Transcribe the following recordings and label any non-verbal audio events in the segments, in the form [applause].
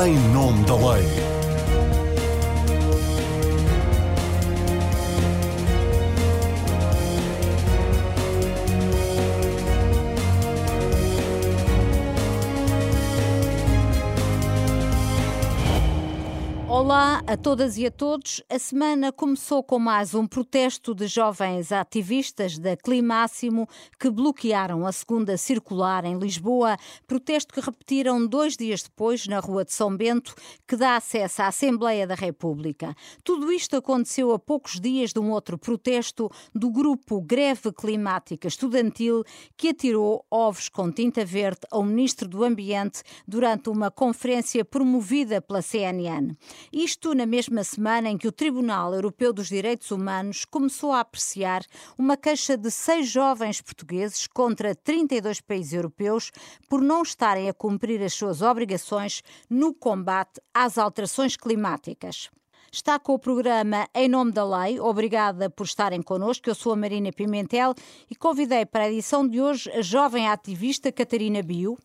em nome da lei. Olá a todas e a todos. A semana começou com mais um protesto de jovens ativistas da Climáximo que bloquearam a segunda circular em Lisboa, protesto que repetiram dois dias depois na Rua de São Bento, que dá acesso à Assembleia da República. Tudo isto aconteceu a poucos dias de um outro protesto do grupo Greve Climática Estudantil que atirou ovos com tinta verde ao Ministro do Ambiente durante uma conferência promovida pela CNN. Isto na mesma semana em que o Tribunal Europeu dos Direitos Humanos começou a apreciar uma queixa de seis jovens portugueses contra 32 países europeus por não estarem a cumprir as suas obrigações no combate às alterações climáticas está com o programa Em Nome da Lei. Obrigada por estarem connosco. Eu sou a Marina Pimentel e convidei para a edição de hoje a jovem ativista Catarina Bio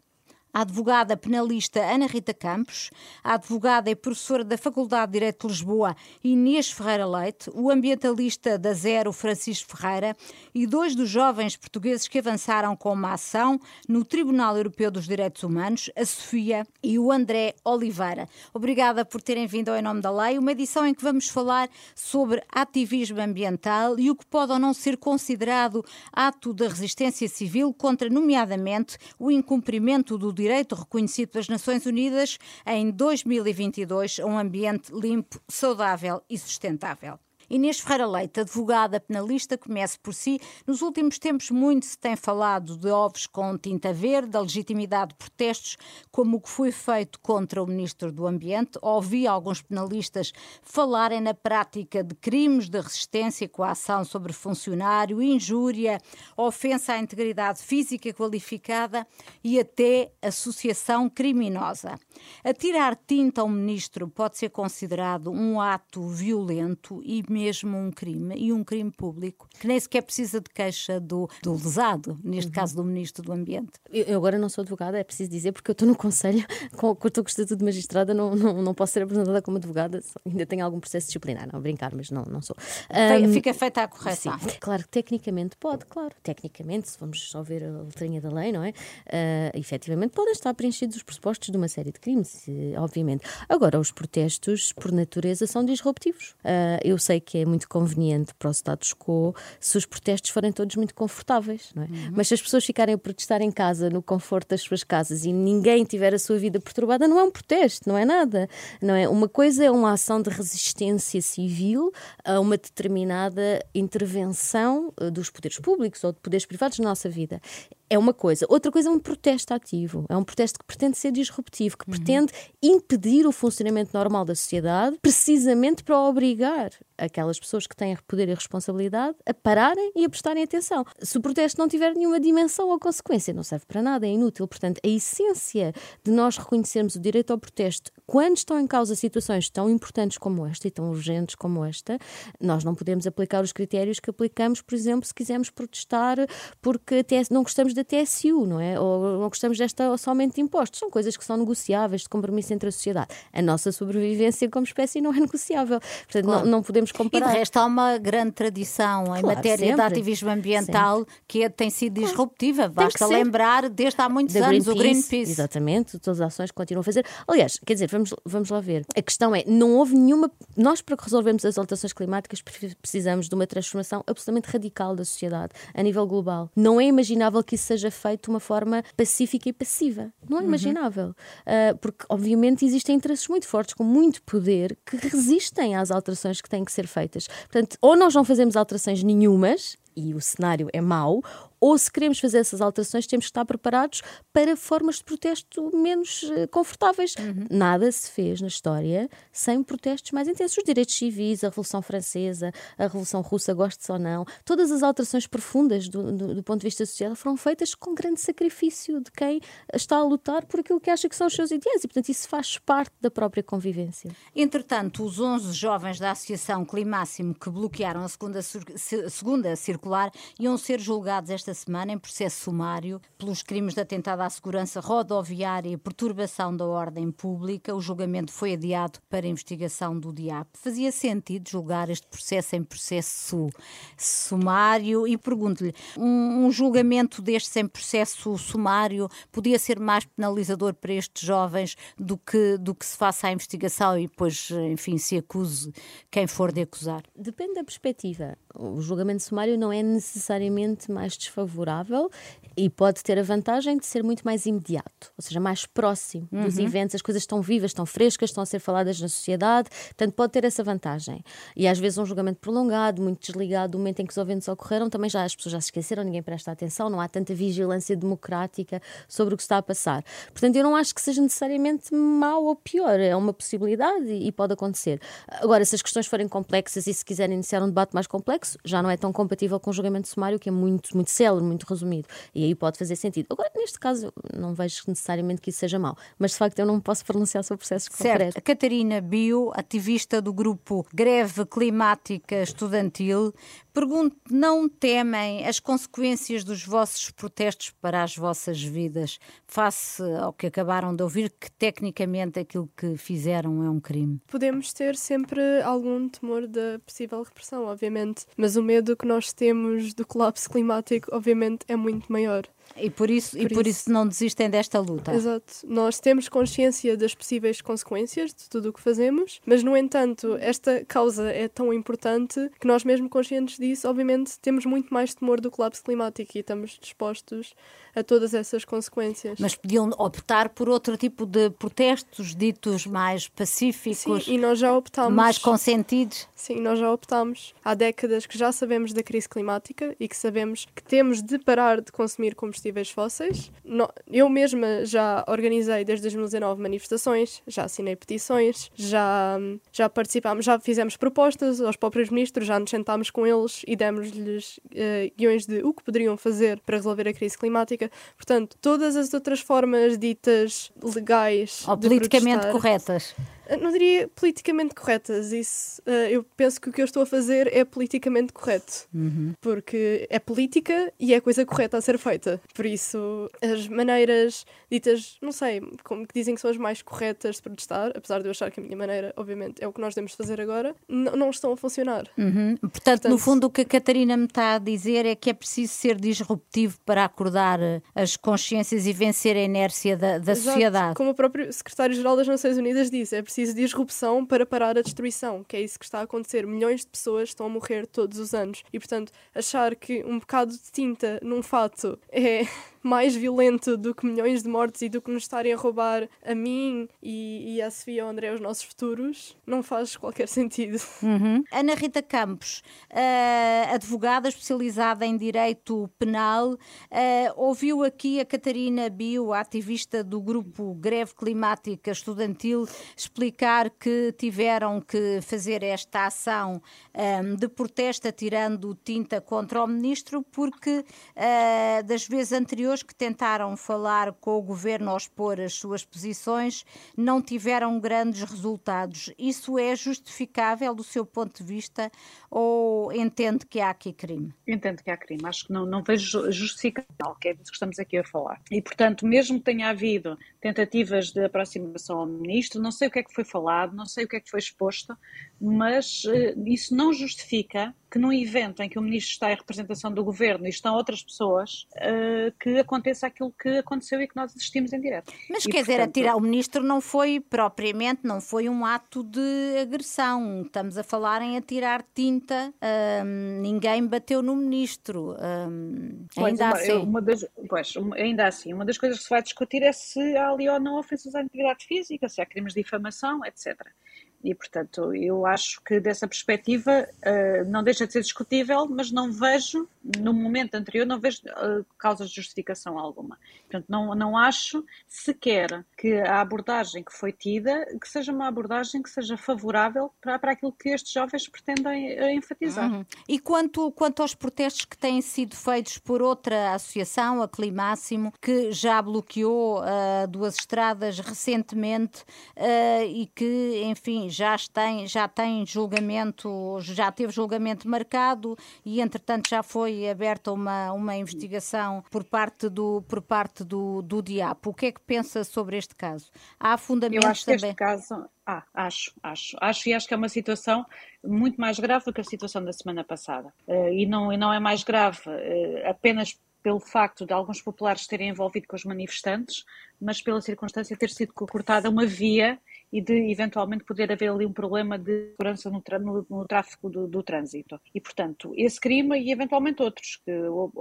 a advogada penalista Ana Rita Campos, a advogada e professora da Faculdade de Direito de Lisboa Inês Ferreira Leite, o ambientalista da Zero Francisco Ferreira e dois dos jovens portugueses que avançaram com uma ação no Tribunal Europeu dos Direitos Humanos, a Sofia e o André Oliveira. Obrigada por terem vindo ao Em Nome da Lei, uma edição em que vamos falar sobre ativismo ambiental e o que pode ou não ser considerado ato da resistência civil contra, nomeadamente, o incumprimento do direito direito reconhecido pelas Nações Unidas em 2022 a um ambiente limpo, saudável e sustentável. Inês Ferreira Leite, advogada penalista, comece por si. Nos últimos tempos, muito se tem falado de ovos com tinta verde, da legitimidade de protestos, como o que foi feito contra o Ministro do Ambiente. Ouvi alguns penalistas falarem na prática de crimes de resistência, coação sobre funcionário, injúria, ofensa à integridade física qualificada e até associação criminosa. Atirar tinta a um ministro pode ser considerado um ato violento e mesmo um crime e um crime público, que nem sequer precisa de queixa do, do lesado, neste uhum. caso do Ministro do Ambiente. Eu, eu, agora não sou advogada, é preciso dizer, porque eu estou no Conselho, [laughs] com, com, estou com o Estatuto de Magistrada, não, não, não posso ser apresentada como advogada, ainda tenho algum processo disciplinar, não, brincar, mas não, não sou. Um, Fica feita a correção. Sim, claro que tecnicamente pode, claro, tecnicamente, se vamos só ver a letrinha da lei, não é? Uh, efetivamente podem estar preenchidos os pressupostos de uma série de crimes, obviamente. Agora, os protestos, por natureza, são disruptivos. Uh, eu sei que é muito conveniente para o status quo se os protestos forem todos muito confortáveis, não é? Uhum. Mas se as pessoas ficarem a protestar em casa, no conforto das suas casas e ninguém tiver a sua vida perturbada, não é um protesto, não é nada. Não é? Uma coisa é uma ação de resistência civil a uma determinada intervenção eh, dos poderes públicos ou de poderes privados na nossa vida é uma coisa. Outra coisa é um protesto ativo. É um protesto que pretende ser disruptivo, que uhum. pretende impedir o funcionamento normal da sociedade, precisamente para obrigar aquelas pessoas que têm poder e responsabilidade a pararem e a prestarem atenção. Se o protesto não tiver nenhuma dimensão ou consequência, não serve para nada, é inútil. Portanto, a essência de nós reconhecermos o direito ao protesto quando estão em causa situações tão importantes como esta e tão urgentes como esta, nós não podemos aplicar os critérios que aplicamos, por exemplo, se quisermos protestar porque até não gostamos da TSU, não é? Ou não gostamos desta aumento de impostos. São coisas que são negociáveis, de compromisso entre a sociedade. A nossa sobrevivência como espécie não é negociável. Portanto, claro. não, não, podemos comparar. E de resto há uma grande tradição em claro, matéria sempre. de ativismo ambiental sempre. que é, tem sido disruptiva. Basta lembrar, desde há muitos anos, Greenpeace, o Greenpeace. Exatamente, todas as ações que continuam a fazer. Aliás, quer dizer, vamos, vamos lá ver. A questão é, não houve nenhuma. Nós, para resolvermos as alterações climáticas, precisamos de uma transformação absolutamente radical da sociedade a nível global. Não é imaginável que isso seja feito de uma forma pacífica e passiva. Não é uhum. imaginável. Uh, porque, obviamente, existem interesses muito fortes, com muito poder, que resistem às alterações que têm que ser feitas. Portanto, ou nós não fazemos alterações nenhumas, e o cenário é mau, ou se queremos fazer essas alterações, temos que estar preparados para formas de protesto menos uh, confortáveis. Uhum. Nada se fez na história sem protestos mais intensos. Os direitos civis, a Revolução Francesa, a Revolução Russa, goste ou não, todas as alterações profundas do, do, do, ponto de vista social foram feitas com grande sacrifício de quem está a lutar por aquilo que acha que são os seus ideais e, portanto, isso faz parte da própria convivência. Entretanto, os 11 jovens da Associação Climáximo que bloquearam a segunda, segunda circular iam ser julgados esta esta semana em processo sumário pelos crimes de atentado à segurança rodoviária e perturbação da ordem pública. O julgamento foi adiado para investigação do DIAP. Fazia sentido julgar este processo em processo sumário e pergunto-lhe, um, um julgamento destes em processo sumário podia ser mais penalizador para estes jovens do que, do que se faça a investigação e depois, enfim, se acuse quem for de acusar? Depende da perspectiva. O julgamento sumário não é necessariamente mais desfavorável e pode ter a vantagem de ser muito mais imediato, ou seja, mais próximo uhum. dos eventos, as coisas estão vivas, estão frescas, estão a ser faladas na sociedade, portanto pode ter essa vantagem. E às vezes um julgamento prolongado, muito desligado do momento em que os eventos ocorreram, também já as pessoas já se esqueceram, ninguém presta atenção, não há tanta vigilância democrática sobre o que está a passar. Portanto, eu não acho que seja necessariamente mau ou pior, é uma possibilidade e pode acontecer. Agora, se as questões forem complexas e se quiserem iniciar um debate mais complexo, já não é tão compatível com o julgamento sumário, que é muito, muito célebre, muito resumido. E aí pode fazer sentido. Agora, neste caso, não vejo necessariamente que isso seja mau, mas de facto eu não posso [laughs] pronunciar sobre processos certo. concretos. Catarina Bio, ativista do grupo Greve Climática Estudantil, pergunto: não temem as consequências dos vossos protestos para as vossas vidas, face ao que acabaram de ouvir, que tecnicamente aquilo que fizeram é um crime? Podemos ter sempre algum temor da possível repressão, obviamente, mas o medo que nós temos do colapso climático, obviamente, é muito maior. E por isso, por e por isso, isso não desistem desta luta. Exato. Nós temos consciência das possíveis consequências de tudo o que fazemos, mas, no entanto, esta causa é tão importante que nós, mesmo conscientes disso, obviamente, temos muito mais temor do colapso climático e estamos dispostos a todas essas consequências. Mas podiam optar por outro tipo de protestos ditos mais pacíficos. Sim, e nós já optamos. Mais consentidos. Sim, nós já optamos. Há décadas que já sabemos da crise climática e que sabemos que temos de parar de consumir combustíveis fósseis. Eu mesma já organizei desde 2019 manifestações, já assinei petições, já, já participámos, já fizemos propostas aos próprios ministros, já nos sentámos com eles e demos-lhes uh, guiões de o que poderiam fazer para resolver a crise climática. Portanto, todas as outras formas ditas legais. Ou politicamente corretas. Não diria politicamente corretas. Isso, uh, eu penso que o que eu estou a fazer é politicamente correto. Uhum. Porque é política e é coisa correta a ser feita. Por isso, as maneiras ditas, não sei, como que dizem que são as mais corretas de protestar, apesar de eu achar que a minha maneira, obviamente, é o que nós devemos fazer agora, não estão a funcionar. Uhum. Portanto, Portanto, no fundo, o que a Catarina me está a dizer é que é preciso ser disruptivo para acordar eh, as consciências e vencer a inércia da, da sociedade. Como o próprio secretário-geral das Nações Unidas disse, é preciso preciso de disrupção para parar a destruição, que é isso que está a acontecer. Milhões de pessoas estão a morrer todos os anos. E, portanto, achar que um bocado de tinta num fato é [laughs] mais violento do que milhões de mortes e do que nos estarem a roubar a mim e, e a Sofia ou André os nossos futuros, não faz qualquer sentido. [laughs] Uhum. Ana Rita Campos, uh, advogada especializada em direito penal, uh, ouviu aqui a Catarina Bio, ativista do grupo Greve Climática Estudantil, explicar que tiveram que fazer esta ação um, de protesto atirando tinta contra o ministro porque uh, das vezes anteriores que tentaram falar com o governo ou expor as suas posições não tiveram grandes resultados. Isso é justificável do seu ponto de vista ou entende que há aqui crime? Entendo que há crime. Acho que não, não vejo justificável, que é disso que estamos aqui a falar. E, portanto, mesmo que tenha havido tentativas de aproximação ao ministro, não sei o que é que foi falado, não sei o que é que foi exposto, mas uh, isso não justifica que num evento em que o ministro está em representação do governo e estão outras pessoas, uh, que aconteça aquilo que aconteceu e que nós assistimos em direto. Mas e, quer portanto, dizer, atirar o ministro não foi propriamente, não foi um ato de agressão. Estamos a falar em atirar tinta, um, ninguém bateu no ministro. Um, ainda uma, assim. Uma das, pois, ainda assim, uma das coisas que se vai discutir é se há ali ou não ofensas à integridade física, se há crimes de difamação, etc. E, portanto, eu acho que dessa perspectiva uh, não deixa de ser discutível, mas não vejo, no momento anterior, não vejo uh, causas de justificação alguma. Portanto, não, não acho sequer que a abordagem que foi tida, que seja uma abordagem que seja favorável para, para aquilo que estes jovens pretendem uh, enfatizar. Uhum. E quanto, quanto aos protestos que têm sido feitos por outra associação, a Climáximo, que já bloqueou duas estradas recentemente e que, enfim, já tem, já tem julgamento, já teve julgamento marcado e entretanto já foi aberta uma, uma investigação por parte do por parte do, do DIAP. O que é que pensa sobre este caso? Há fundamentos Eu acho também. que este caso, ah, acho, acho, acho e acho que é uma situação muito mais grave do que a situação da semana passada. Uh, e, não, e não é mais grave uh, apenas pelo facto de alguns populares terem envolvido com os manifestantes, mas pela circunstância de ter sido cortada uma via e de eventualmente poder haver ali um problema de segurança no, no, no tráfego do, do, trânsito. E, portanto, esse crime e eventualmente outros, que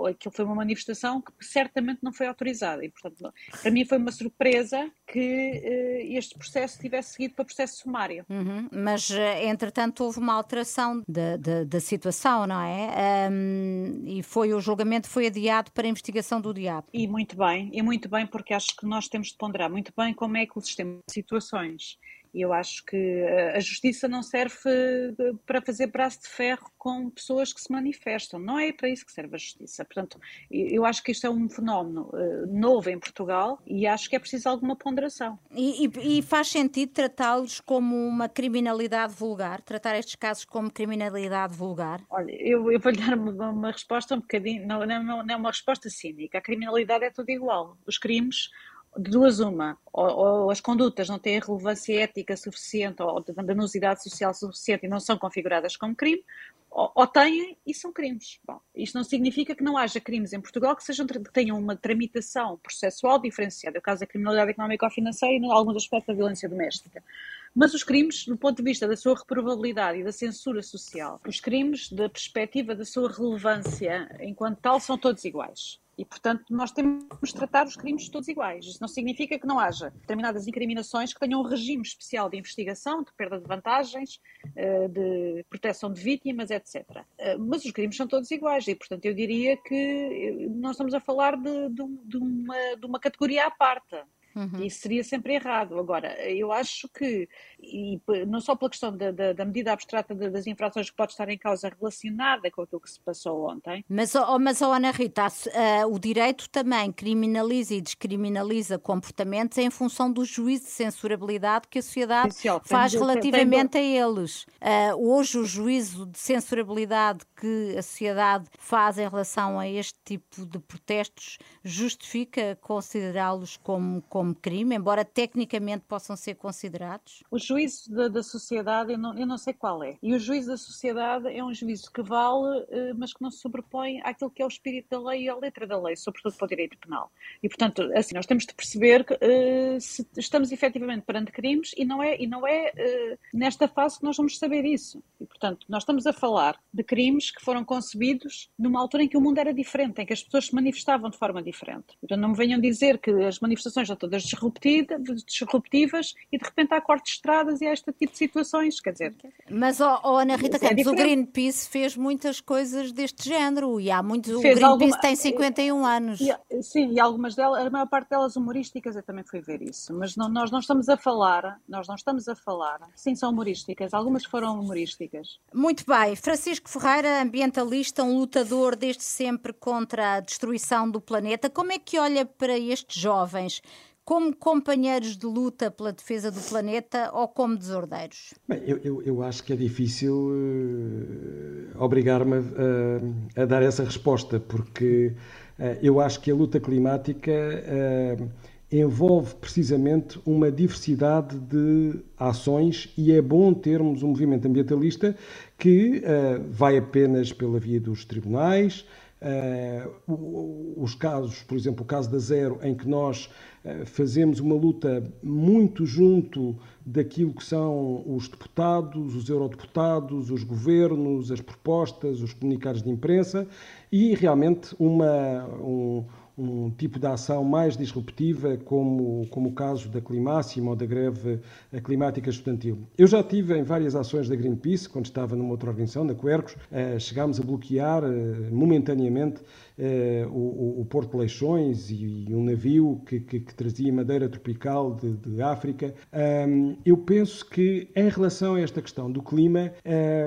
aquilo foi uma manifestação que certamente não foi autorizada. E, portanto, para mim foi uma surpresa que uh, este processo tivesse seguido para processo sumário. Uhum, mas, eh, entretanto, houve uma alteração da situação, não é? Um, e foi o julgamento foi adiado para a investigação do diabo. E muito bem, e muito bem, porque acho que nós temos de ponderar muito bem como é que o sistema de situações e eu acho que a justiça não serve eh, para fazer braço de ferro com pessoas que se manifestam. Não é para isso que serve a justiça. Portanto, eu acho que isto é um fenómeno uh, novo em Portugal e acho que é preciso alguma ponderação. E, e, e faz sentido tratá-los como uma criminalidade vulgar? Tratar estes casos como criminalidade vulgar? Olha, eu, eu vou-lhe dar uma, uma, resposta um bocadinho. Não, não, não é uma resposta cínica. A criminalidade é tudo igual. Os crimes de duas uma, ou, ou, as condutas não têm relevância ética suficiente ou de danosidade social suficiente e não são configuradas como crime, ou, ou, têm e são crimes. Bom, isto não significa que não haja crimes em Portugal que, sejam, que tenham uma tramitação processual diferenciada. É o caso da criminalidade económica ou financeira e em alguns aspectos da violência doméstica. Mas os crimes, do ponto de vista da sua reprovabilidade e da censura social, os crimes, da perspectiva da sua relevância enquanto tal, são todos iguais. E, portanto, nós temos de tratar os crimes todos iguais. Isso não significa que não haja determinadas incriminações que tenham um regime especial de investigação, de perda de vantagens, eh, de proteção de vítimas, etc. Eh, mas os crimes são todos iguais e, portanto, eu diria que eh, nós estamos a falar de, de, de, uma, de uma categoria à parte. Uhum. Isso seria sempre errado. Agora, eu acho que, e não só pela questão da, da, da medida abstrata das infrações que pode estar em causa relacionada com aquilo que se passou ontem. Mas, oh, mas oh, Ana Rita, uh, o direito também criminaliza e descriminaliza comportamentos em função do juízo de censurabilidade que a sociedade faz relativamente tem... a eles. Uh, hoje, o juízo de censurabilidade que a sociedade faz em relação a este tipo de protestos justifica considerá-los como, como como crime, embora tecnicamente possam ser considerados? O juízo da, da sociedade, eu não, eu não, sei qual é. E o juízo da sociedade é um juízo que vale, eh, mas que não se sobrepõe àquilo que é o espírito da lei e a letra da lei, sobretudo para o direito penal. E, portanto, assim, nós temos de perceber que uh, se estamos efetivamente perante crimes e não é, e não é uh, nesta fase que nós vamos saber isso. E, portanto, nós estamos a falar de crimes que foram concebidos numa altura em que o mundo era diferente, em que as pessoas se manifestavam de forma diferente. Então não me venham dizer que as manifestações já todas todas disruptivas e de repente há cortes de estradas e há este tipo de situações, quer dizer... Mas, oh, oh Ana Rita é Campos, é o Greenpeace fez muitas coisas deste género e há muitos... O Greenpeace alguma... tem 51 anos. E, sim, e algumas delas, a maior parte delas humorísticas, eu também fui ver isso, mas não, nós não estamos a falar, nós não estamos a falar, sim, são humorísticas, algumas foram humorísticas. Muito bem, Francisco Ferreira, ambientalista, um lutador desde sempre contra a destruição do planeta, como é que olha para estes jovens como companheiros de luta pela defesa do planeta ou como desordeiros? Bem, eu, eu, eu acho que é difícil uh, obrigar-me a, a, dar essa resposta, porque uh, eu acho que a luta climática uh, envolve precisamente uma diversidade de ações e é bom termos um movimento ambientalista que vai apenas pela via dos tribunais. Os casos, por exemplo, o caso da Zero, em que nós eh, fazemos uma luta muito junto daquilo que são os deputados, os eurodeputados, os governos, as propostas, os comunicados de imprensa e realmente uma, um, um tipo de ação mais disruptiva, como, como o caso da Climáxima ou da greve climática estudantil. Eu já tive em várias ações da Greenpeace, quando estava numa outra organização, na Quercos, eh, chegámos a bloquear eh, momentaneamente eh, o, o, Porto de Leixões e, e um navio que, que, que, trazia madeira tropical de, de África. Um, eu penso que, em relação a esta questão do clima,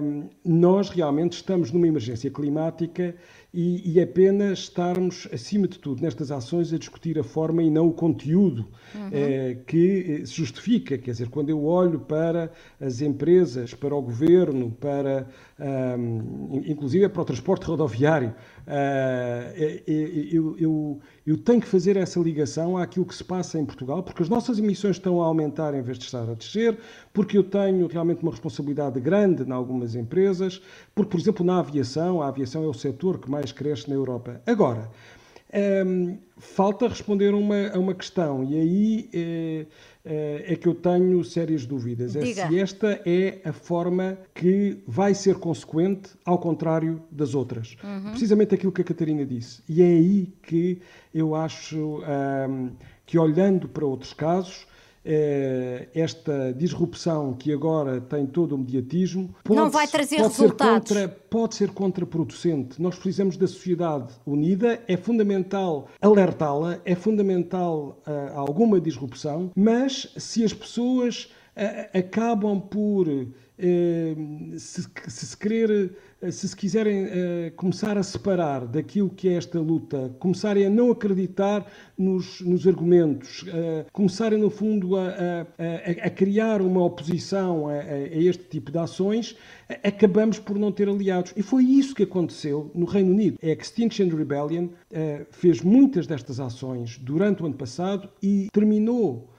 um, nós realmente estamos numa emergência climática e, e é pena estarmos, acima de tudo, nestas ações a discutir a forma e não o conteúdo uhum. é, que se justifica. Quer dizer, quando eu olho para as empresas, para o governo, para um, inclusive para o transporte rodoviário, eu, eu, eu, tenho que fazer essa ligação àquilo que se passa em Portugal, porque as nossas emissões estão a aumentar em vez de estar a descer, porque eu tenho realmente uma responsabilidade grande em algumas empresas, porque, por exemplo, na aviação, a aviação é o setor que mais cresce na Europa. Agora, um, falta responder uma, a uma questão, e aí é, é, que eu tenho sérias dúvidas. É se esta é a forma que vai ser consequente, ao contrário das outras. Uhum. Precisamente aquilo que a Catarina disse. E é aí que eu acho um, que, olhando para outros casos, eh, esta disrupção que agora tem todo o mediatismo pode, não vai trazer pode resultados. Ser contra, pode ser contraproducente. Nós precisamos da sociedade unida, é fundamental alertá-la, é fundamental uh, alguma disrupção, mas se as pessoas uh, acabam por se, se, querer, se se quiserem uh, começar a separar daquilo que é esta luta, começarem a não acreditar nos, nos argumentos, uh, começarem, no fundo, a, a, a criar uma oposição a, a, este tipo de ações, acabamos por não ter aliados. E foi isso que aconteceu no Reino Unido. A Extinction Rebellion fez muitas destas ações durante o ano passado e terminou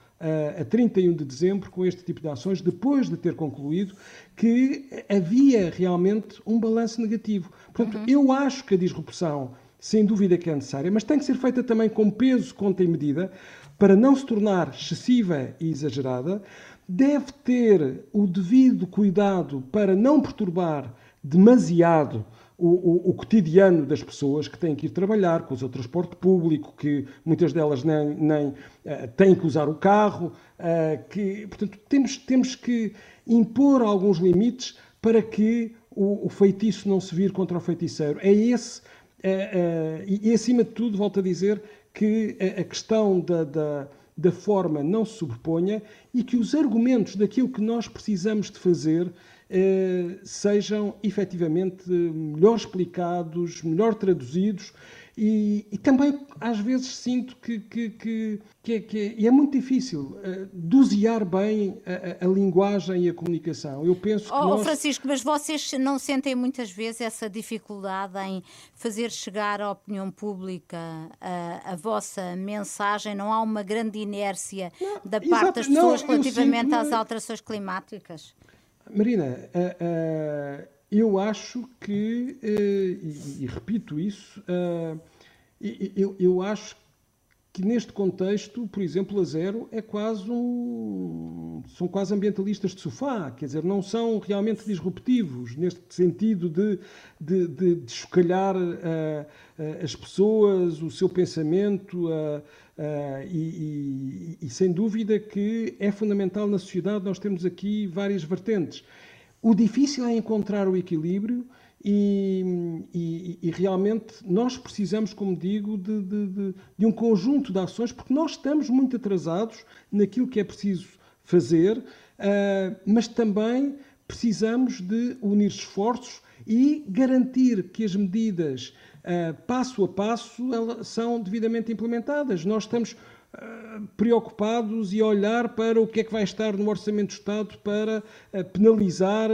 a 31 de dezembro com este tipo de ações, depois de ter concluído que havia realmente um balanço negativo. Portanto, uhum. eu acho que a disrupção, sem dúvida que é necessária, mas tem que ser feita também com peso, conta e medida, para não se tornar excessiva e exagerada, deve ter o devido cuidado para não perturbar demasiado o, o, o, cotidiano das pessoas que têm que ir trabalhar, com o transporte público, que muitas delas nem, nem uh, têm que usar o carro, uh, que, portanto, temos, temos que impor alguns limites para que o, o feitiço não se vire contra o feiticeiro. É esse, uh, e, acima de tudo, volto a dizer que a, a questão da, da da forma não se sobreponha e que os argumentos daquilo que nós precisamos de fazer sejam efetivamente melhor explicados, melhor traduzidos e, e, também às vezes sinto que, que, que, que, é, que é, é, muito difícil uh, dosear bem a, a, a, linguagem e a comunicação. Eu penso que oh, nós... Francisco, mas vocês não sentem muitas vezes essa dificuldade em fazer chegar à opinião pública a, a vossa mensagem? Não há uma grande inércia não, da parte das pessoas não, relativamente sinto, às alterações climáticas? Marina, uh, uh, eu acho que, uh, e, e, repito isso, eu, eu, acho que neste contexto, por exemplo, a Zero é quase um. são quase ambientalistas de sofá, quer dizer, não são realmente disruptivos, neste sentido de, de, de, de chocalhar as pessoas, o seu pensamento. Uh, e, e, e, sem dúvida que é fundamental na sociedade nós temos aqui várias vertentes. O difícil é encontrar o equilíbrio e, e realmente nós precisamos, como digo, de, de, de, de, um conjunto de ações, porque nós estamos muito atrasados naquilo que é preciso fazer, uh, mas também precisamos de unir esforços e garantir que as medidas uh, passo a passo, elas são devidamente implementadas. Nós estamos uh, preocupados e olhar para o que é que vai estar no Orçamento do Estado para uh, penalizar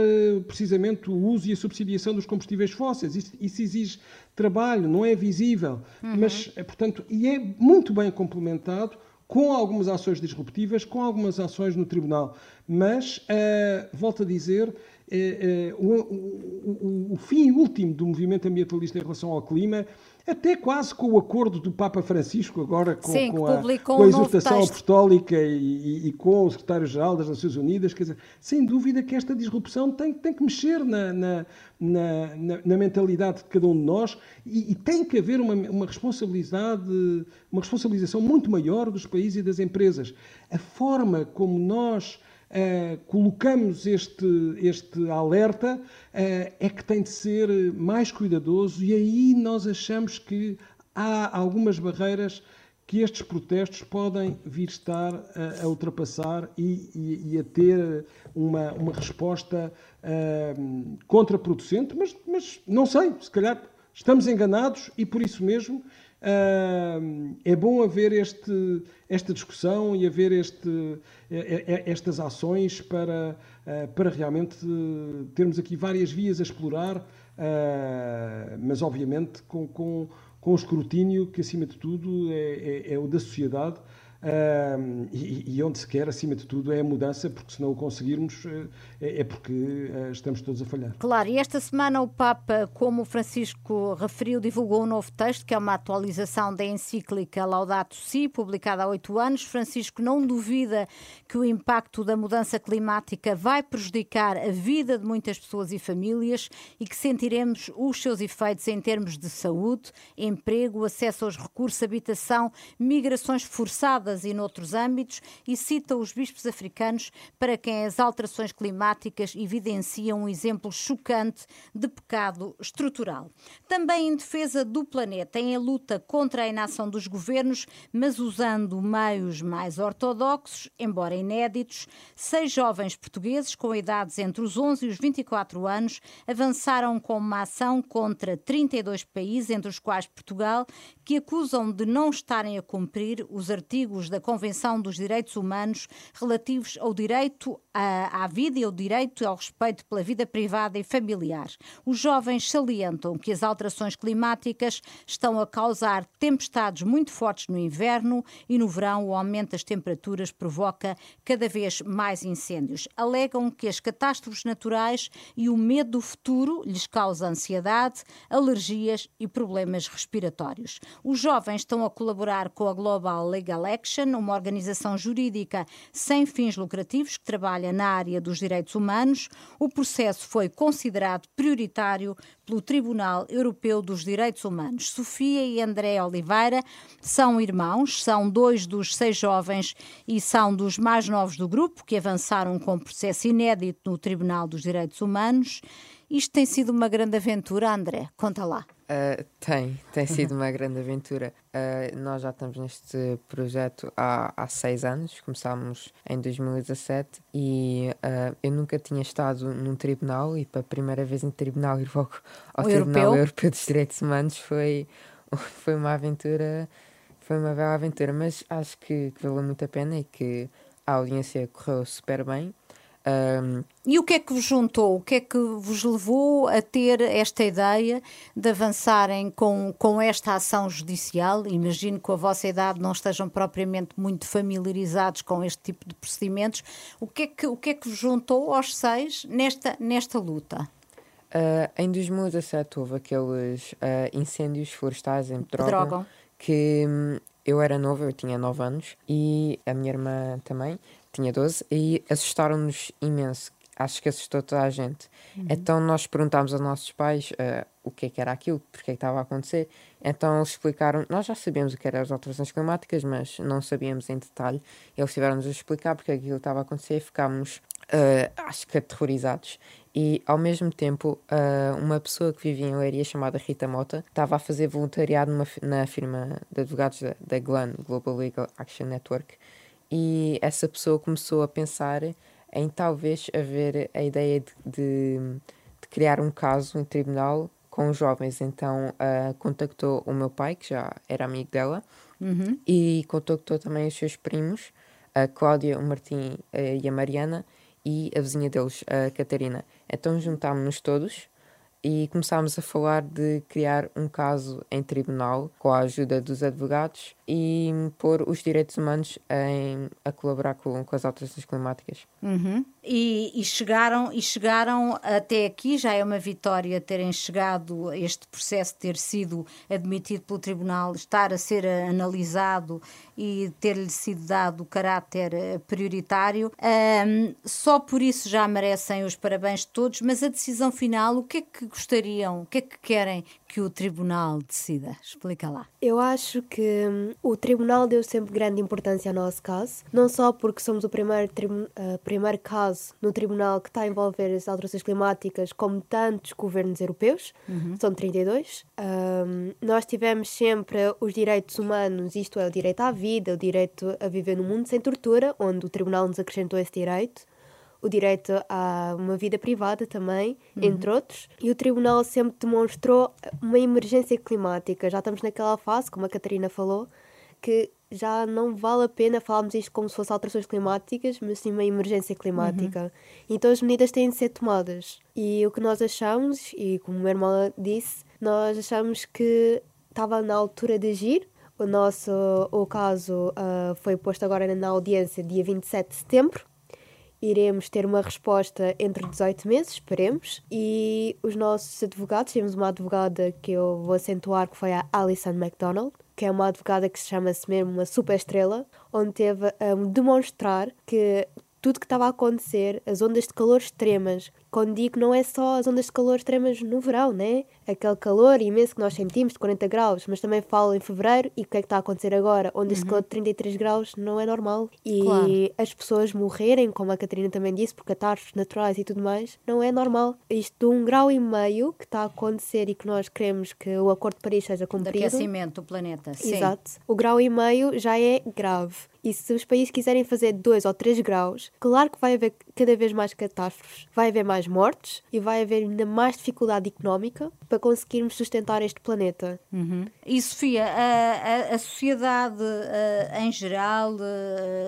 precisamente o uso e a subsidiação dos combustíveis fósseis. Isso, isso exige trabalho, não é visível, uhum. mas, portanto, e é muito bem complementado com algumas ações disruptivas, com algumas ações no Tribunal. Mas, volto a dizer, é, é, o, o, o, fim último do movimento ambientalista em relação ao clima, até quase com o acordo do Papa Francisco, agora com, Sim, com, a, com a, exortação apostólica e, e, e, com o secretário-geral das Nações Unidas, quer dizer, sem dúvida que esta disrupção tem, tem que mexer na, na, na, na, mentalidade de cada um de nós e, e tem que haver uma, uma responsabilidade, uma responsabilização muito maior dos países e das empresas. A forma como nós uh, colocamos este, este alerta uh, é que tem de ser mais cuidadoso e aí nós achamos que há algumas barreiras que estes protestos podem vir estar a, a ultrapassar e, e, e, a ter uma, uma resposta uh, contraproducente, mas, mas não sei, se calhar estamos enganados e por isso mesmo é bom haver este, esta discussão e haver este, estas ações para, uh, para realmente termos aqui várias vias a explorar, uh, mas obviamente com, com, com o escrutínio que, acima de tudo, é, é, é o da sociedade E, e, onde se quer, acima de tudo, é a mudança, porque se não o conseguirmos uh, é, é, porque uh, estamos todos a falhar. Claro, e esta semana o Papa, como o Francisco referiu, divulgou um novo texto, que é uma atualização da encíclica Laudato Si, publicada há oito anos. Francisco não duvida que o impacto da mudança climática vai prejudicar a vida de muitas pessoas e famílias e que sentiremos os seus efeitos em termos de saúde, emprego, acesso aos recursos, habitação, migrações forçadas e noutros âmbitos e cita os bispos africanos para quem as alterações climáticas evidenciam um exemplo chocante de pecado estrutural. Também em defesa do planeta, em luta contra a inação dos governos, mas usando meios mais ortodoxos, embora inéditos, seis jovens portugueses com idades entre os 11 e os 24 anos avançaram com uma ação contra 32 países, entre os quais Portugal, que acusam de não estarem a cumprir os artigos da Convenção dos Direitos Humanos relativos ao direito à, à vida e ao direito ao respeito pela vida privada e familiar. Os jovens salientam que as alterações climáticas estão a causar tempestades muito fortes no inverno e no verão o aumento das temperaturas provoca cada vez mais incêndios. Alegam que as catástrofes naturais e o medo do futuro lhes causa ansiedade, alergias e problemas respiratórios. Os jovens estão a colaborar com a Global Legal Action, uma organização jurídica sem fins lucrativos que trabalha na área dos direitos humanos. O processo foi considerado prioritário pelo Tribunal Europeu dos Direitos Humanos. Sofia e André Oliveira são irmãos, são dois dos seis jovens e são dos mais novos do grupo que avançaram com um processo inédito no Tribunal dos Direitos Humanos. Isto tem sido uma grande aventura, André. Conta lá. Uh, tem, tem sido uma grande aventura. Uh, nós já estamos neste projeto há, há seis anos, começámos em 2017 e uh, eu nunca tinha estado num tribunal e para a primeira vez em tribunal ir logo ao o Tribunal Europeu? Europeu dos Direitos Humanos foi, foi uma aventura, foi uma bela aventura, mas acho que, que valeu muito a pena e que a audiência correu super bem. Um... E o que é que vos juntou? O que é que vos levou a ter esta ideia de avançarem com, com esta ação judicial? Imagino que a vossa idade não estejam propriamente muito familiarizados com este tipo de procedimentos. O que é que, o que, é que vos juntou aos seis nesta, nesta luta? Uh, em 2017 houve aqueles uh, incêndios florestais em Pedrógão, que hum, eu era nova, eu tinha 9 anos e a minha irmã também tinha 12, e assustaram-nos imenso. Acho que assustou toda a gente. Uhum. Então nós perguntámos aos nossos pais uh, o que é que era aquilo, porque é que estava a acontecer. Então eles explicaram, nós já sabíamos o que eram as alterações climáticas, mas não sabíamos em detalhe. Eles tiveram-nos a explicar porque que aquilo estava a acontecer e ficámos, uh, acho que aterrorizados. E ao mesmo tempo, uh, uma pessoa que vivia em Leiria chamada Rita Mota estava a fazer voluntariado numa, na firma de advogados da, da GLAN, Global Legal Action Network, e essa pessoa começou a pensar em talvez haver a ideia de, de, de criar um caso em tribunal com os jovens. Então uh, contactou o meu pai, que já era amigo dela, uhum. e contactou também os seus primos, a Cláudia, o Martim uh, e a Mariana, e a vizinha deles, a Catarina. Então juntámos-nos todos e começámos a falar de criar um caso em tribunal com a ajuda dos advogados e pôr os direitos humanos em, a colaborar com, com as alterações climáticas. Uhum. E, e, chegaram, e chegaram até aqui, já é uma vitória terem chegado este processo ter sido admitido pelo Tribunal, estar a ser analisado e ter-lhe sido dado o caráter eh, prioritário. Um, só por isso já merecem os parabéns de todos, mas a decisão final, o que é que gostariam, o que é que querem que o Tribunal decida? Explica lá. Eu acho que hum, o Tribunal deu sempre grande importância ao nosso caso, não só porque somos o primeiro, uh, primeiro caso no Tribunal que está a envolver as alterações climáticas, como tantos governos europeus, uhum. são 32. Um, nós tivemos sempre os direitos humanos, isto é, o direito à vida, o direito a viver num mundo sem tortura, onde o Tribunal nos acrescentou esse direito o direito a uma vida privada também, uhum. entre outros. E o Tribunal sempre demonstrou uma emergência climática. Já estamos naquela fase, como a Catarina falou, que já não vale a pena falarmos isto como se fossem alterações climáticas, mas sim uma emergência climática. Uhum. Então as medidas têm de ser tomadas. E o que nós achamos, e como a irmã disse, nós achamos que estava na altura de agir. O nosso o caso uh, foi posto agora na audiência dia 27 de setembro. Iremos ter uma resposta entre 18 meses, esperemos. E os nossos advogados, temos uma advogada que eu vou acentuar, que foi a Alison MacDonald, que é uma advogada que se chama-se mesmo uma super estrela, onde teve a demonstrar que tudo que estava a acontecer, as ondas de calor extremas, quando digo não é só as ondas de calor extremas no verão, né? Aquele calor imenso que nós sentimos de 40 graus, mas também falo em fevereiro e o que é que está a acontecer agora? Ondas uhum. de calor de 33 graus não é normal. E claro. as pessoas morrerem, como a Catarina também disse, por catástrofes naturais e tudo mais, não é normal. Isto de um grau e meio que está a acontecer e que nós queremos que o Acordo de Paris seja cumprido. De aquecimento do planeta, sim. Exato. O grau e meio já é grave. E se os países quiserem fazer 2 ou 3 graus, claro que vai haver cada vez mais catástrofes, vai haver mais mortes e vai haver ainda mais dificuldade económica para conseguirmos sustentar este planeta. Uhum. E Sofia, a, a, a sociedade a, em geral,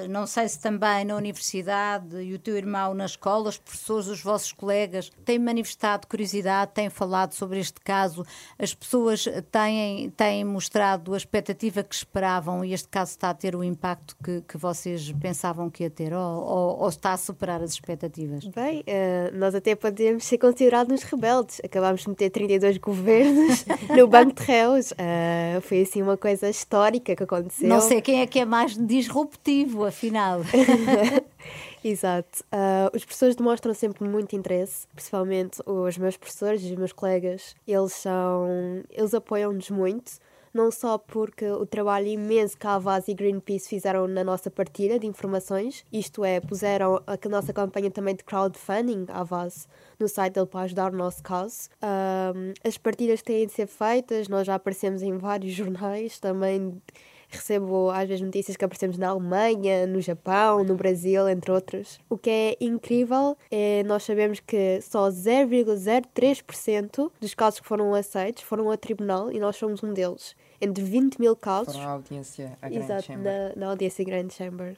não sei se também na universidade e o teu irmão na escola, os professores, os vossos colegas, têm manifestado curiosidade, têm falado sobre este caso, as pessoas têm, têm mostrado a expectativa que esperavam e este caso está a ter o impacto que, que vocês pensavam que ia ter ou, ou, ou está a superar as expectativas? Bem, uh, nós até podemos ser considerados rebeldes. Acabámos de meter 32 governos [laughs] no banco de réus. Uh, foi assim uma coisa histórica que aconteceu. Não sei quem é que é mais disruptivo, afinal. [laughs] Exato. Uh, os professores demonstram sempre muito interesse, principalmente os meus professores e os meus colegas. Eles são, eles apoiam-nos muito não só porque o trabalho imenso que a Avaz e Greenpeace fizeram na nossa partilha de informações, isto é, puseram a nossa campanha também de crowdfunding, a Avaz, no site dele para ajudar o nosso caso. Um, as partilhas têm de ser feitas, nós já aparecemos em vários [laughs] jornais, também recebo às vezes notícias que aparecemos na Alemanha, no Japão, no Brasil, entre outros. O que é incrível é nós sabemos que só 0,03% dos casos que foram aceitos foram a tribunal e nós somos um deles. Entre 20 mil casos. Foram à audiência a Exato, Chamber. Na, na audiência Grand Chamber.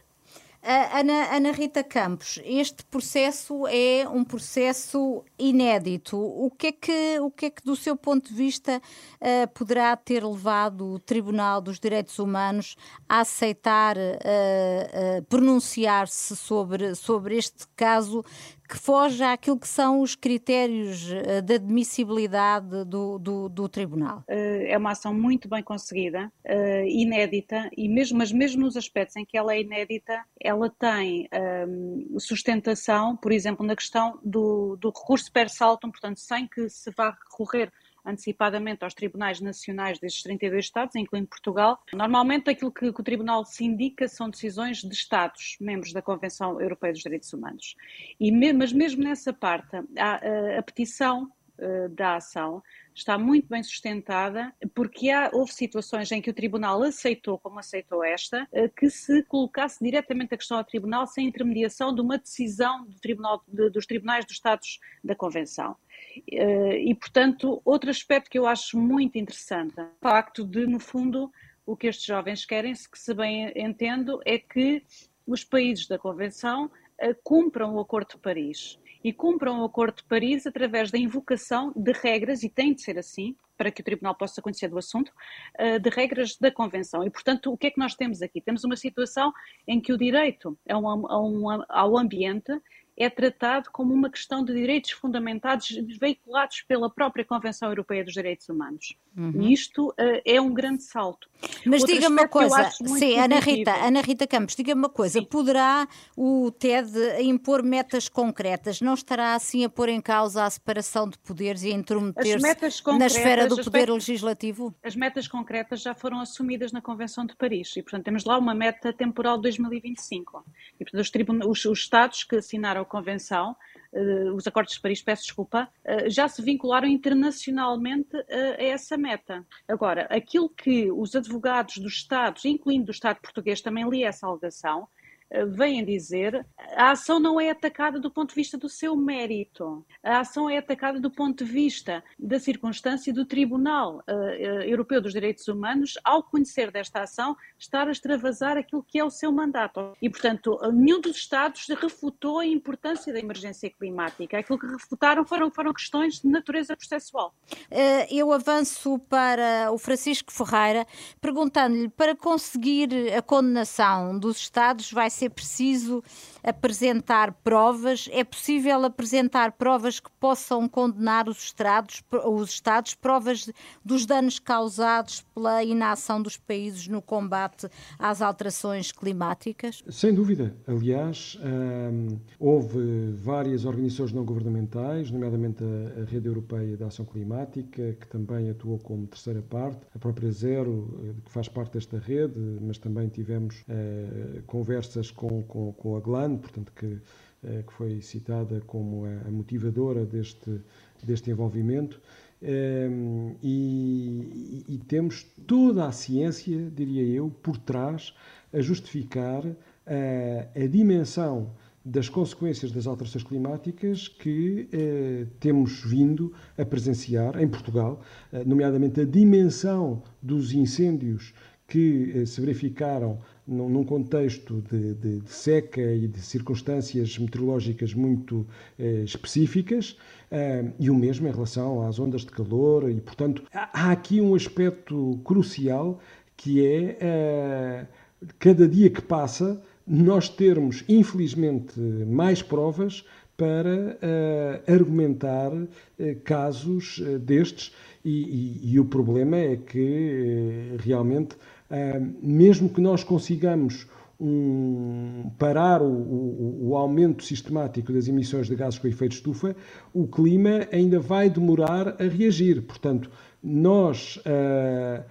Ana, Ana Rita Campos, este processo é um processo inédito. O que é que, o que, é que do seu ponto de vista, uh, poderá ter levado o Tribunal dos Direitos Humanos a aceitar uh, uh, pronunciar-se sobre, sobre este caso que foge àquilo que são os critérios eh, de admissibilidade do, do, do Tribunal? Eh, é uma ação muito bem conseguida, eh, inédita, e mesmo, mas mesmo nos aspectos em que ela é inédita, ela tem um, sustentação, por exemplo, na questão do, do recurso per saltum, portanto, sem que se vá recorrer antecipadamente aos tribunais nacionais destes 32 Estados, incluindo Portugal. Normalmente aquilo que, que, o Tribunal se indica são decisões de Estados, membros da Convenção Europeia dos Direitos Humanos. E, mas mesmo nessa parte, a, a, petição uh, da ação está muito bem sustentada, porque há, houve situações em que o Tribunal aceitou, como aceitou esta, eh, que se colocasse diretamente a questão ao Tribunal sem intermediação de uma decisão do tribunal, de, dos Tribunais dos Estados da Convenção. Eh, e, portanto, outro aspecto que eu acho muito interessante, o facto de, no fundo, o que estes jovens querem, que se bem entendo, é que os países da Convenção eh, cumpram o Acordo de Paris e cumpram o Acordo de Paris através da invocação de regras, e tem de ser assim, para que o Tribunal possa conhecer do assunto, eh, de regras da Convenção. E, portanto, o que é que nós temos aqui? Temos uma situação em que o direito ao ambiente é tratado como uma questão de direitos fundamentados veiculados pela própria Convenção Europeia dos Direitos Humanos. Uhum. E isto uh, é um grande salto. Mas diga-me uma coisa, sim, Ana Rita, Ana Rita Campos, diga-me uma coisa, sim. poderá o TED impor metas concretas? Não estará assim a pôr em causa a separação de poderes e a intrometer-se na esfera do poder legislativo? As metas concretas já foram assumidas na Convenção de Paris e, portanto, temos lá uma meta temporal de 2025. E, portanto, os, os, os Estados que assinaram Convenção uh, os acordos de Paris, peço desculpa, uh, já se vincularam internacionalmente uh, a essa meta. Agora, aquilo que os advogados dos Estados, incluindo do Estado português, também li essa alegação, uh, vêm dizer a ação não é atacada do ponto de vista do seu mérito, a ação é atacada do ponto de vista da circunstância do Tribunal uh, Europeu dos Direitos Humanos, ao conhecer desta ação, estar a extravasar aquilo que é o seu mandato. E, portanto, nenhum dos Estados refutou a importância da emergência climática. Aquilo que refutaram foram, foram questões de natureza processual. Eu avanço para o Francisco Ferreira, perguntando-lhe para conseguir a condenação dos Estados vai ser preciso apresentar provas? É possível apresentar provas que possam condenar os Estados, os estados provas dos danos causados pela inação dos países no combate às alterações climáticas? Sem dúvida. Aliás, hum, houve várias organizações não governamentais, nomeadamente a, Rede Europeia de Ação Climática, que também atuou como terceira parte, a própria Zero, eh, que faz parte desta rede, mas também tivemos uh, conversas com, com, com a GLAN, portanto, que, uh, que foi citada como a, a motivadora deste, deste envolvimento. Um, e, e, temos toda a ciência, diria eu, por trás a justificar a, a dimensão das consequências das alterações climáticas que eh, temos vindo a presenciar em Portugal, eh, nomeadamente a dimensão dos incêndios que eh, se verificaram num, contexto de, de, de, seca e de circunstâncias meteorológicas muito eh, específicas, eh, e o mesmo em relação às ondas de calor, e portanto há, há aqui um aspecto crucial que é eh, cada dia que passa nós termos, infelizmente, mais provas para uh, argumentar uh, casos uh, destes, e, e, e, o problema é que realmente, mesmo que nós consigamos um, parar o, o, o, aumento sistemático das emissões de gases com efeito estufa, o clima ainda vai demorar a reagir. Portanto, nós uh,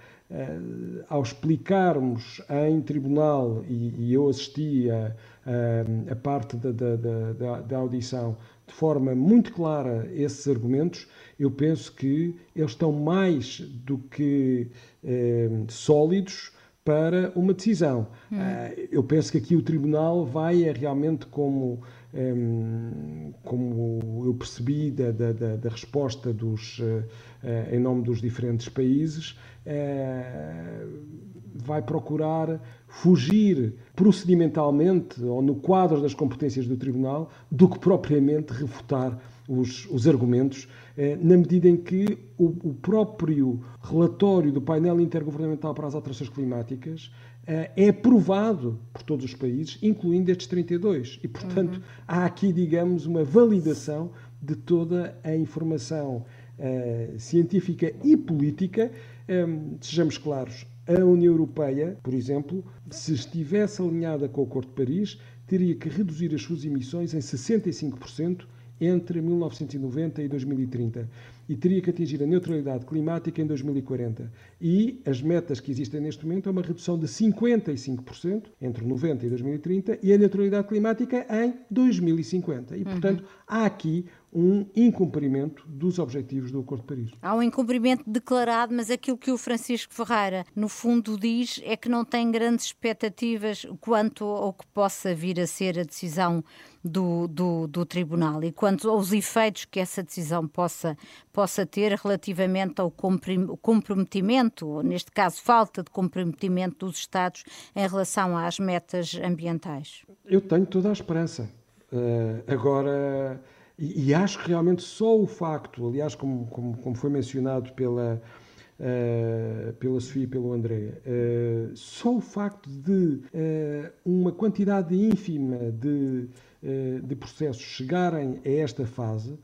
ao explicarmos em tribunal, e, e eu assisti a, a, a parte da, da, da, da, audição de forma muito clara esses argumentos, eu penso que eles estão mais do que uh, sólidos para uma decisão. Hum. Uh, eu penso que aqui o tribunal vai é realmente como um, como eu percebi da, da, da resposta dos, uh, em nome dos diferentes países, vai procurar fugir procedimentalmente ou no quadro das competências do Tribunal do que propriamente refutar os, os argumentos, na medida em que o, próprio relatório do painel intergovernamental para as alterações climáticas é, é aprovado por todos os países, incluindo estes 32. E, portanto, uhum. há aqui, digamos, uma validação de toda a informação uh, científica e política um, sejamos claros, a União Europeia, por exemplo, se estivesse alinhada com o Acordo de Paris, teria que reduzir as suas emissões em 65% entre 1990 e 2030 e teria que atingir a neutralidade climática em 2040. E as metas que existem neste momento é uma redução de 55% entre 90 e 2030 e a neutralidade climática em 2050. E, portanto, uhum. há aqui um incumprimento dos objetivos do Acordo de Paris. Há um incumprimento declarado, mas aquilo que o Francisco Ferreira, no fundo, diz é que não tem grandes expectativas quanto ao que possa vir a ser a decisão do, do, do Tribunal e quanto aos efeitos que essa decisão possa, possa ter relativamente ao comprometimento, neste caso, falta de comprometimento dos Estados em relação às metas ambientais. Eu tenho toda a esperança. Uh, agora e, e, acho que realmente só o facto, aliás, como, como, como foi mencionado pela, uh, pela Sofia e pelo André, uh, só o facto de uh, uma quantidade ínfima de, de processos chegarem a esta fase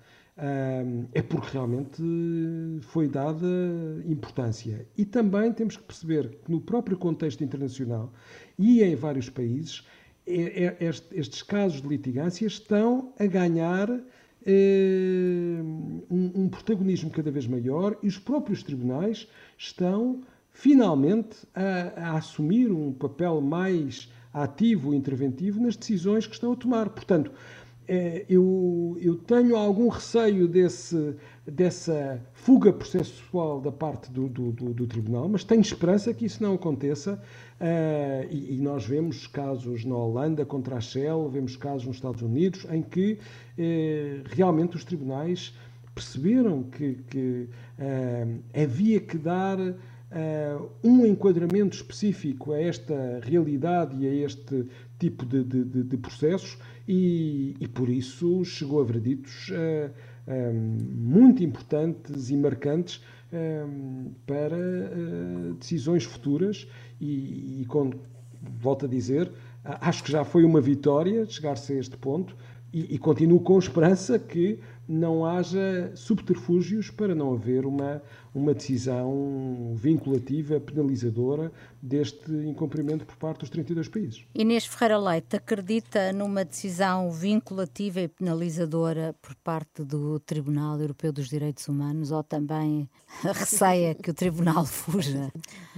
é porque realmente foi dada importância. E também temos que perceber que no próprio contexto internacional e em vários países, é, é, estes casos de litigância estão a ganhar um, um protagonismo cada vez maior e os próprios tribunais estão finalmente a, a, assumir um papel mais ativo e interventivo nas decisões que estão a tomar. Portanto, é, eu, eu tenho algum receio desse, dessa fuga processual da parte do, do, do, do Tribunal, mas tenho esperança que isso não aconteça. Uh, e, e, nós vemos casos na Holanda contra a Shell, vemos casos nos Estados Unidos, em que eh, realmente os tribunais perceberam que, que uh, havia que dar uh, um enquadramento específico a esta realidade e a este tipo de, de, de processos e, e, por isso chegou a vereditos uh, muito importantes e marcantes para decisões futuras e, e volto a dizer, acho que já foi uma vitória chegar-se a este ponto e, e continuo com esperança que não haja subterfúgios para não haver uma, uma decisão vinculativa, penalizadora deste incumprimento por parte dos 32 países. Inês Ferreira Leite acredita numa decisão vinculativa e penalizadora por parte do Tribunal Europeu dos Direitos Humanos ou também receia que o Tribunal [laughs] fuja?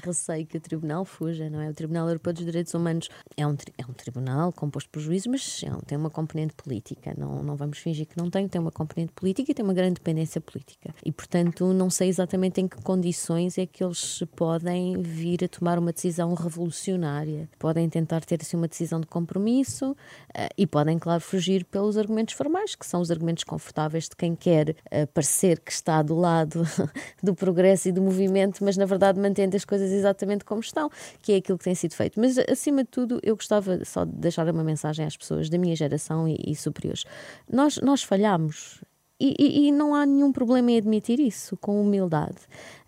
Receio que o Tribunal fuja, não é? O Tribunal Europeu dos Direitos Humanos é um, é um tribunal composto por juízes, mas é tem uma componente política. Não, não vamos fingir que não tem, tem uma componente política e tem uma grande dependência política. E, portanto, não sei exatamente em que condições é que eles podem vir a tomar uma decisão revolucionária. Podem tentar ter assim uma decisão de compromisso uh, e podem, claro, fugir pelos argumentos formais, que são os argumentos confortáveis de quem quer uh, parecer que está do lado [laughs] do progresso e do movimento, mas na verdade mantendo as coisas exatamente como estão, que é aquilo que tem sido feito. Mas acima de tudo, eu gostava só de deixar uma mensagem às pessoas da minha geração e, e superiores. Nós, nós falhamos. E, e, não há nenhum problema em admitir isso, com humildade.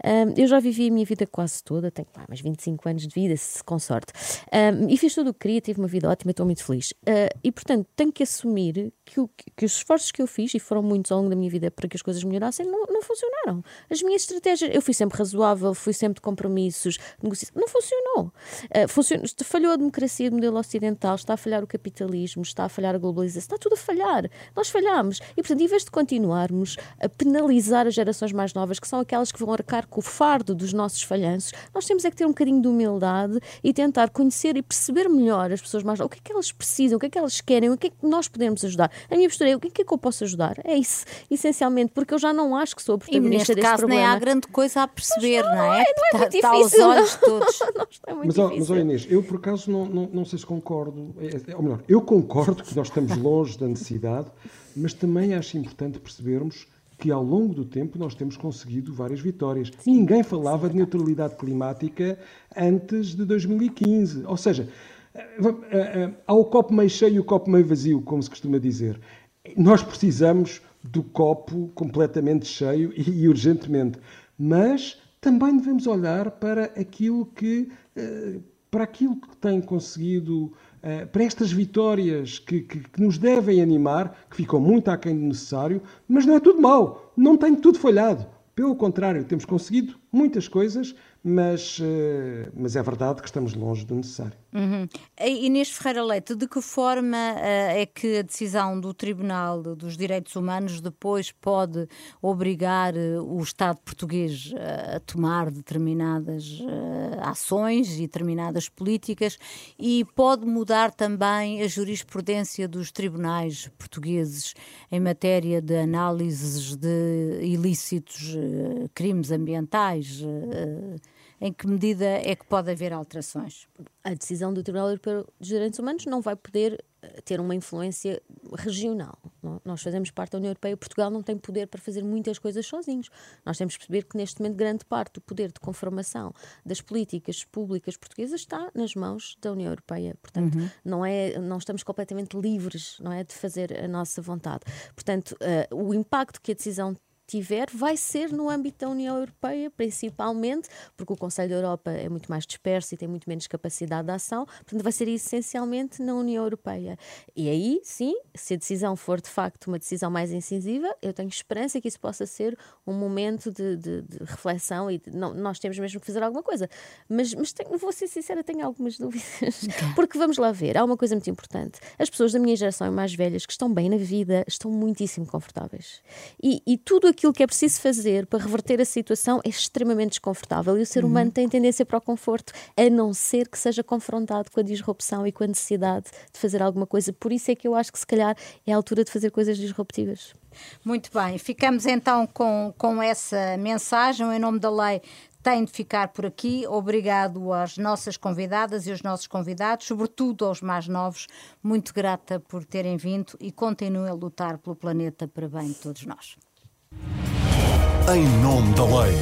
Um, eu já vivi a minha vida quase toda, tenho pá, mais 25 anos de vida, se com sorte, um, e fiz tudo o que queria, tive uma vida ótima, estou muito feliz. Uh, e portanto, tenho que assumir que, o, que, os esforços que eu fiz, e foram muitos ao longo da minha vida para que as coisas melhorassem, não, não funcionaram. As minhas estratégias, eu fui sempre razoável, fui sempre de compromissos, negociação, não funcionou. Uh. Falhou a democracia do modelo ocidental, está a falhar o capitalismo, está a falhar a globalização, está tudo a falhar. Nós falhamos. E portanto, em vez de continuarmos a penalizar as gerações mais novas, que são aquelas que vão arcar com o fardo dos nossos falhanços, nós temos é que ter um bocadinho de humildade e tentar conhecer e perceber melhor as pessoas mais o que é que elas precisam, o que é que elas querem, o que é que nós podemos ajudar. A minha postura é o que é que eu posso ajudar? É isso, essencialmente, porque eu já não acho que sou a protagonista e neste caso problema. nem há grande coisa a perceber, não, não, é? Não é muito está, difícil. Está aos olhos [laughs] todos. é mas, ó, mas ó, Inês, eu por acaso não, não, não sei se concordo, é, é, ou melhor, eu concordo que nós estamos longe da necessidade, mas também acho importante percebermos que ao longo do tempo nós temos conseguido várias vitórias. Sim, Ninguém falava de neutralidade climática antes de 2015. Ou seja, eh, eh, eh, há o copo meio cheio e o copo meio vazio, como se costuma dizer. Nós precisamos do copo completamente cheio e, urgentemente. Mas também devemos olhar para aquilo que, para aquilo que tem conseguido para estas vitórias que, que, que, nos devem animar, que ficam muito aquém do necessário, mas não é tudo mau, não tem tudo falhado. Pelo contrário, temos conseguido muitas coisas, mas, uh, mas é verdade que estamos longe do necessário. Uhum. Inês Ferreira Leite, de que forma uh, é que a decisão do Tribunal dos Direitos Humanos depois pode obrigar uh, o Estado português a tomar determinadas ações e determinadas políticas e pode mudar também a jurisprudência dos tribunais portugueses em matéria de análises de ilícitos, crimes ambientais? Em que medida é que pode haver alterações? A decisão do Tribunal Europeu dos Direitos Humanos não vai poder eh, ter uma influência regional. Nós fazemos parte da União Europeia, Portugal não tem poder para fazer muitas coisas sozinhos. Nós temos que perceber que neste momento grande parte do poder de conformação das políticas públicas portuguesas está nas mãos da União Europeia. Portanto, uhum. não é, não estamos completamente livres, não é, de fazer a nossa vontade. Portanto, uh, o impacto que a decisão tiver vai ser no âmbito da União Europeia, principalmente, porque o Conselho da Europa é muito mais disperso e tem muito menos capacidade de ação, portanto, vai ser essencialmente na União Europeia. E aí, sim, se a decisão for de facto uma decisão mais incisiva, eu tenho esperança que isso possa ser um momento de, de, de reflexão e de, não, nós temos mesmo que fazer alguma coisa. Mas, mas tenho, vou ser sincera, tenho algumas [laughs] dúvidas. Porque vamos lá ver, há uma coisa muito importante. As pessoas da minha geração e mais velhas que estão bem na vida estão muitíssimo confortáveis. E, e tudo aquilo aquilo que é preciso fazer para reverter a situação é extremamente desconfortável e o ser humano uhum. tem tendência para o conforto, a não ser que seja confrontado com a disrupção e com a necessidade de fazer alguma coisa. Por isso é que eu acho que se calhar é a altura de fazer coisas disruptivas. Muito bem, ficamos então com, com essa mensagem. Em nome da lei, tem de ficar por aqui. Obrigado às nossas convidadas e aos nossos convidados, sobretudo aos mais novos. Muito grata por terem vindo e continuem a lutar pelo planeta para bem de todos nós. Em nome da lei.